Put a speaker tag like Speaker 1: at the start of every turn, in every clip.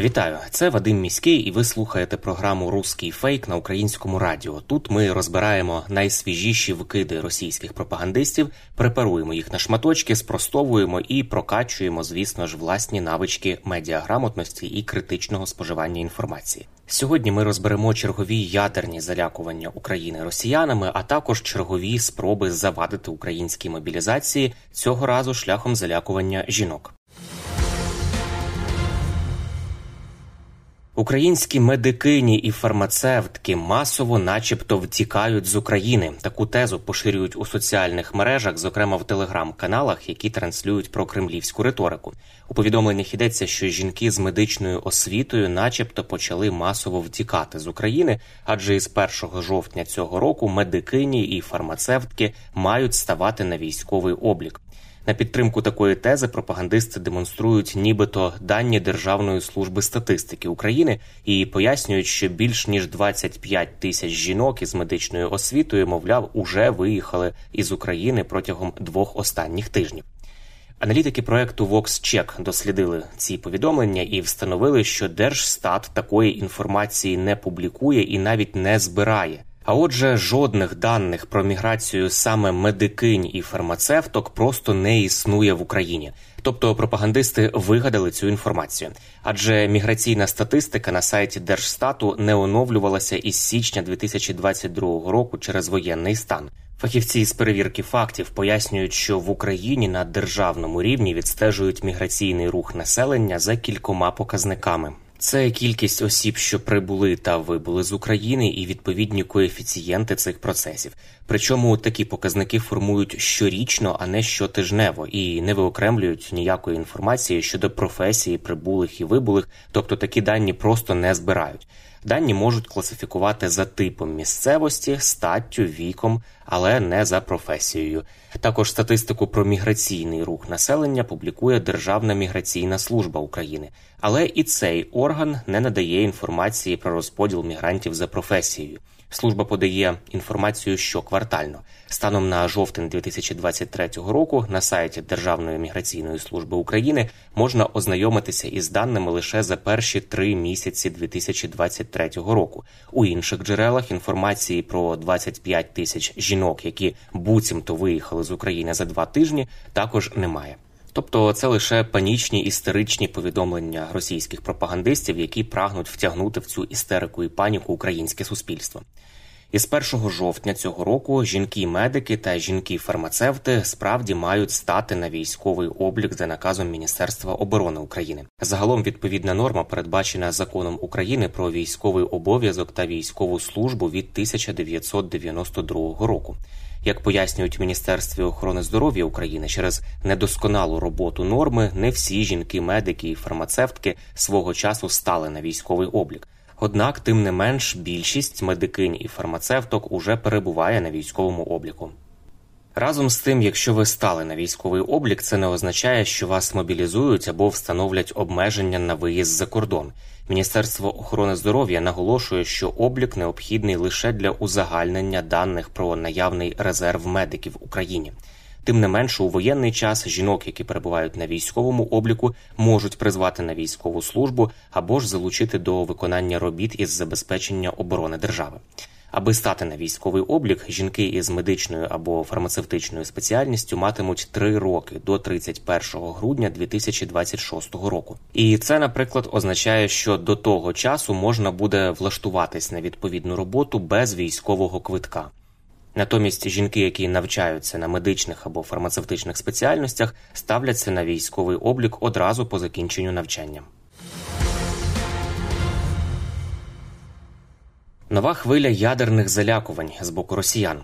Speaker 1: Вітаю, це Вадим Міський, і ви слухаєте програму Руський фейк на українському радіо. Тут ми розбираємо найсвіжіші вкиди російських пропагандистів, препаруємо їх на шматочки, спростовуємо і прокачуємо, звісно ж, власні навички медіаграмотності і критичного споживання інформації. Сьогодні ми розберемо чергові ядерні залякування України росіянами, а також чергові спроби завадити українській мобілізації цього разу шляхом залякування жінок. Українські медикині і фармацевтки масово, начебто, втікають з України. Таку тезу поширюють у соціальних мережах, зокрема в телеграм-каналах, які транслюють про кремлівську риторику. У повідомленнях йдеться, що жінки з медичною освітою, начебто, почали масово втікати з України, адже із 1 жовтня цього року медикині і фармацевтки мають ставати на військовий облік. На підтримку такої тези пропагандисти демонструють, нібито дані Державної служби статистики України і пояснюють, що більш ніж 25 тисяч жінок із медичною освітою, мовляв, уже виїхали із України протягом двох останніх тижнів. Аналітики проекту VoxCheck дослідили ці повідомлення і встановили, що Держстат такої інформації не публікує і навіть не збирає. А отже, жодних даних про міграцію саме медикинь і фармацевток просто не існує в Україні. Тобто пропагандисти вигадали цю інформацію, адже міграційна статистика на сайті Держстату не оновлювалася із січня 2022 року через воєнний стан. Фахівці з перевірки фактів пояснюють, що в Україні на державному рівні відстежують міграційний рух населення за кількома показниками. Це кількість осіб, що прибули та вибули з України, і відповідні коефіцієнти цих процесів. Причому такі показники формують щорічно, а не щотижнево, і не виокремлюють ніякої інформації щодо професії прибулих і вибулих, тобто такі дані просто не збирають. Дані можуть класифікувати за типом місцевості, статтю, віком, але не за професією. Також статистику про міграційний рух населення публікує Державна міграційна служба України, але і цей орган не надає інформації про розподіл мігрантів за професією. Служба подає інформацію щоквартально. Станом на жовтень 2023 року на сайті Державної міграційної служби України можна ознайомитися із даними лише за перші три місяці 2023 року. У інших джерелах інформації про 25 тисяч жінок, які буцімто виїхали з України за два тижні, також немає. Тобто це лише панічні істеричні повідомлення російських пропагандистів, які прагнуть втягнути в цю істерику і паніку українське суспільство. Із 1 жовтня цього року жінки-медики та жінки-фармацевти справді мають стати на військовий облік за наказом Міністерства оборони України. Загалом відповідна норма передбачена законом України про військовий обов'язок та військову службу від 1992 року. Як пояснюють в Міністерстві охорони здоров'я України, через недосконалу роботу норми не всі жінки-медики і фармацевтки свого часу стали на військовий облік. Однак, тим не менш, більшість медикинь і фармацевток уже перебуває на військовому обліку. Разом з тим, якщо ви стали на військовий облік, це не означає, що вас мобілізують або встановлять обмеження на виїзд за кордон. Міністерство охорони здоров'я наголошує, що облік необхідний лише для узагальнення даних про наявний резерв медиків в Україні. Тим не менше, у воєнний час жінок, які перебувають на військовому обліку, можуть призвати на військову службу або ж залучити до виконання робіт із забезпечення оборони держави. Аби стати на військовий облік, жінки із медичною або фармацевтичною спеціальністю матимуть три роки до 31 грудня 2026 року. І це, наприклад, означає, що до того часу можна буде влаштуватись на відповідну роботу без військового квитка. Натомість жінки, які навчаються на медичних або фармацевтичних спеціальностях, ставляться на військовий облік одразу по закінченню навчання. Нова хвиля ядерних залякувань з боку росіян.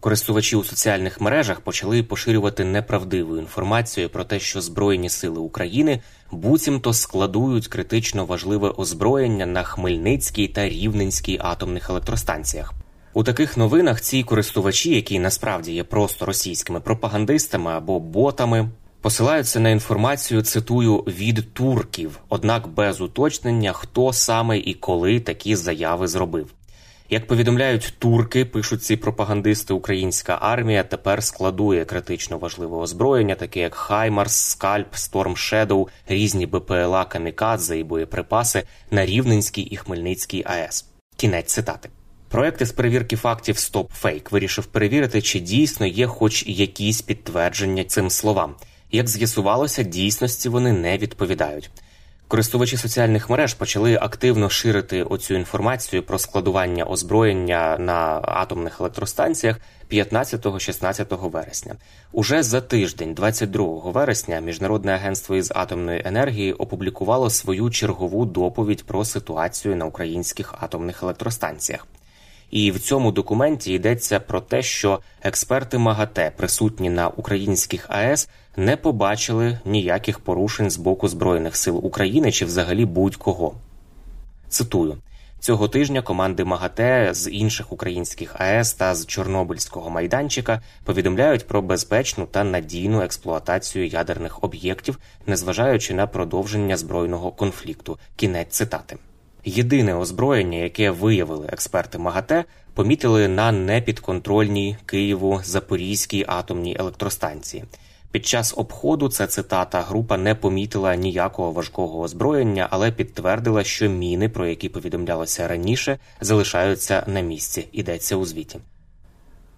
Speaker 1: Користувачі у соціальних мережах почали поширювати неправдиву інформацію про те, що Збройні сили України буцімто складують критично важливе озброєння на Хмельницькій та Рівненській атомних електростанціях. У таких новинах ці користувачі, які насправді є просто російськими пропагандистами або ботами, посилаються на інформацію, цитую від турків, однак без уточнення, хто саме і коли такі заяви зробив. Як повідомляють турки, пишуть ці пропагандисти, українська армія тепер складує критично важливе озброєння, таке як HIMARS, SCALP, Storm Shadow, різні БПЛА, камікадзе і боєприпаси на Рівненській і Хмельницькій АЕС. Кінець цитати. Проекти з перевірки фактів StopFake вирішив перевірити, чи дійсно є хоч якісь підтвердження цим словам. Як з'ясувалося, дійсності вони не відповідають. Користувачі соціальних мереж почали активно ширити оцю інформацію про складування озброєння на атомних електростанціях 15-16 вересня. Уже за тиждень, 22 вересня, міжнародне агентство із атомної енергії опублікувало свою чергову доповідь про ситуацію на українських атомних електростанціях. І в цьому документі йдеться про те, що експерти МАГАТЕ, присутні на українських АЕС, не побачили ніяких порушень з боку Збройних сил України чи взагалі будь-кого. Цитую. Цього тижня команди МАГАТЕ з інших українських АЕС та з Чорнобильського майданчика повідомляють про безпечну та надійну експлуатацію ядерних об'єктів, незважаючи на продовження збройного конфлікту. Кінець цитати. Єдине озброєння, яке виявили експерти МАГАТЕ, помітили на непідконтрольній Києву Запорізькій атомній електростанції. Під час обходу це цитата група не помітила ніякого важкого озброєння, але підтвердила, що міни, про які повідомлялося раніше, залишаються на місці. Йдеться у звіті.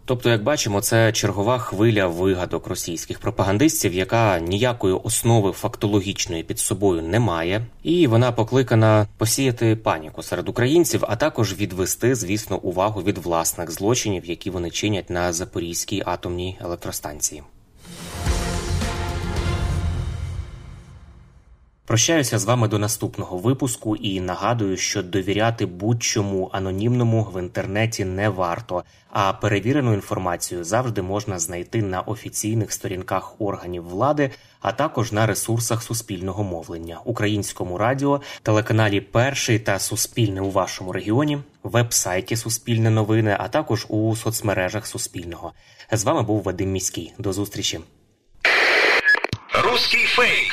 Speaker 1: Тобто, як бачимо, це чергова хвиля вигадок російських пропагандистів, яка ніякої основи фактологічної під собою не має, і вона покликана посіяти паніку серед українців, а також відвести, звісно, увагу від власних злочинів, які вони чинять на Запорізькій атомній електростанції. Прощаюся з вами до наступного випуску і нагадую, що довіряти будь-чому анонімному в інтернеті не варто, а перевірену інформацію завжди можна знайти на офіційних сторінках органів влади, а також на ресурсах суспільного мовлення, українському радіо, телеканалі Перший та Суспільне у вашому регіоні, веб-сайті Суспільне новини, а також у соцмережах Суспільного. З вами був Вадим Міський. До зустрічі.
Speaker 2: Русский фейк.